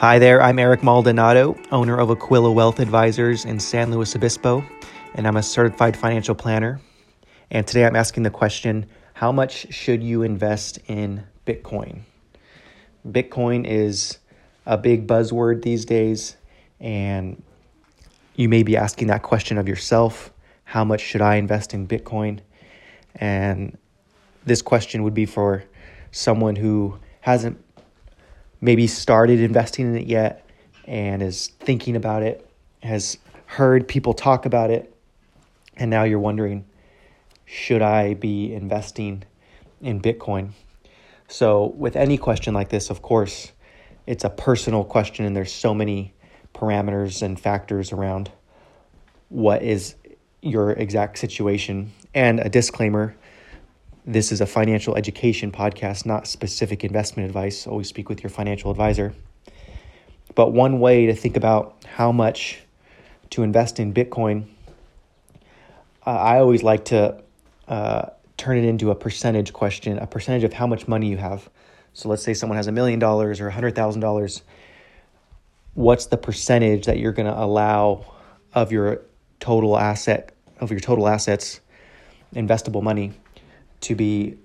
Hi there, I'm Eric Maldonado, owner of Aquila Wealth Advisors in San Luis Obispo, and I'm a certified financial planner. And today I'm asking the question how much should you invest in Bitcoin? Bitcoin is a big buzzword these days, and you may be asking that question of yourself how much should I invest in Bitcoin? And this question would be for someone who hasn't maybe started investing in it yet and is thinking about it, has heard people talk about it, and now you're wondering, should I be investing in Bitcoin? So, with any question like this, of course, it's a personal question, and there's so many parameters and factors around what is your exact situation. And a disclaimer this is a financial education podcast, not specific investment advice. Always speak with your financial advisor. But one way to think about how much to invest in Bitcoin, uh, I always like to uh, turn it into a percentage question, a percentage of how much money you have. So let's say someone has a million dollars or a hundred thousand dollars. What's the percentage that you're going to allow of your total asset of your total assets, investable money? To be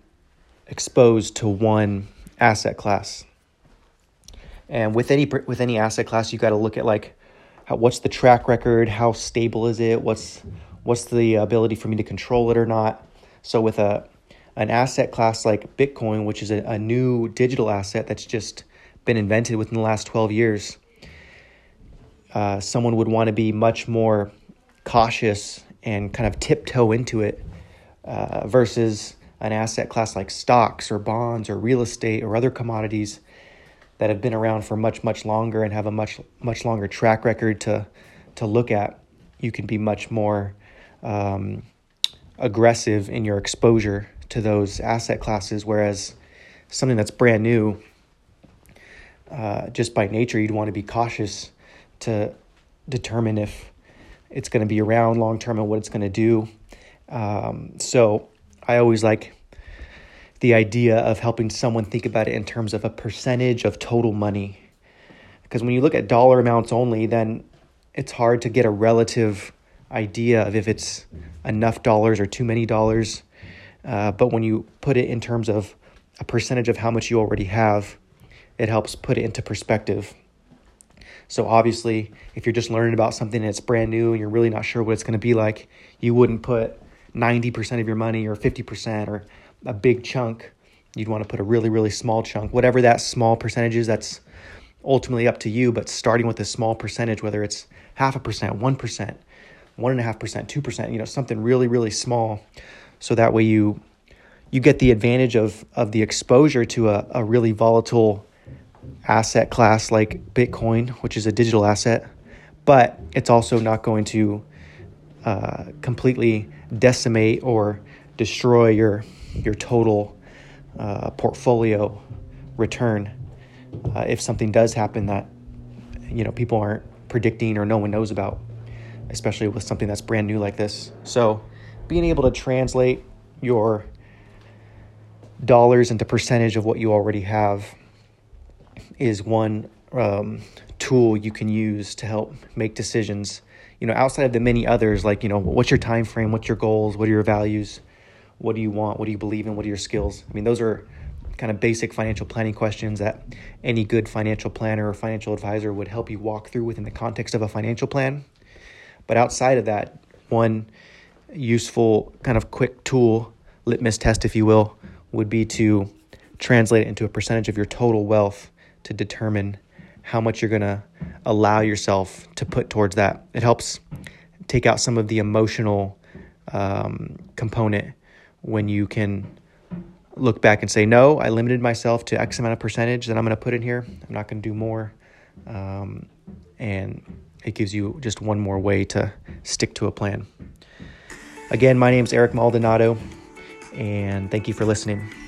exposed to one asset class. And with any with any asset class, you got to look at like how, what's the track record, how stable is it, what's what's the ability for me to control it or not. So with a an asset class like Bitcoin, which is a, a new digital asset that's just been invented within the last 12 years, uh, someone would want to be much more cautious and kind of tiptoe into it uh, versus an asset class like stocks or bonds or real estate or other commodities that have been around for much much longer and have a much much longer track record to to look at you can be much more um, aggressive in your exposure to those asset classes. Whereas something that's brand new uh, just by nature you'd want to be cautious to determine if it's going to be around long term and what it's going to do. Um, so I always like the idea of helping someone think about it in terms of a percentage of total money. Because when you look at dollar amounts only, then it's hard to get a relative idea of if it's enough dollars or too many dollars. Uh, but when you put it in terms of a percentage of how much you already have, it helps put it into perspective. So obviously, if you're just learning about something and it's brand new and you're really not sure what it's going to be like, you wouldn't put 90% of your money or 50% or a big chunk. You'd want to put a really, really small chunk. Whatever that small percentage is, that's ultimately up to you. But starting with a small percentage, whether it's half a percent, 1%, 1.5%, 2%, you know, something really, really small. So that way you you get the advantage of of the exposure to a, a really volatile asset class like Bitcoin, which is a digital asset, but it's also not going to uh, completely decimate or destroy your your total uh, portfolio return. Uh, if something does happen that you know people aren't predicting or no one knows about especially with something that's brand new like this. So being able to translate your dollars into percentage of what you already have is one um, tool you can use to help make decisions you know, outside of the many others, like, you know, what's your time frame? What's your goals? What are your values? What do you want? What do you believe in? What are your skills? I mean, those are kind of basic financial planning questions that any good financial planner or financial advisor would help you walk through within the context of a financial plan. But outside of that, one useful kind of quick tool, litmus test, if you will, would be to translate it into a percentage of your total wealth to determine how much you're going to allow yourself to put towards that. It helps take out some of the emotional um, component when you can look back and say, no, I limited myself to X amount of percentage that I'm going to put in here. I'm not going to do more. Um, and it gives you just one more way to stick to a plan. Again, my name is Eric Maldonado, and thank you for listening.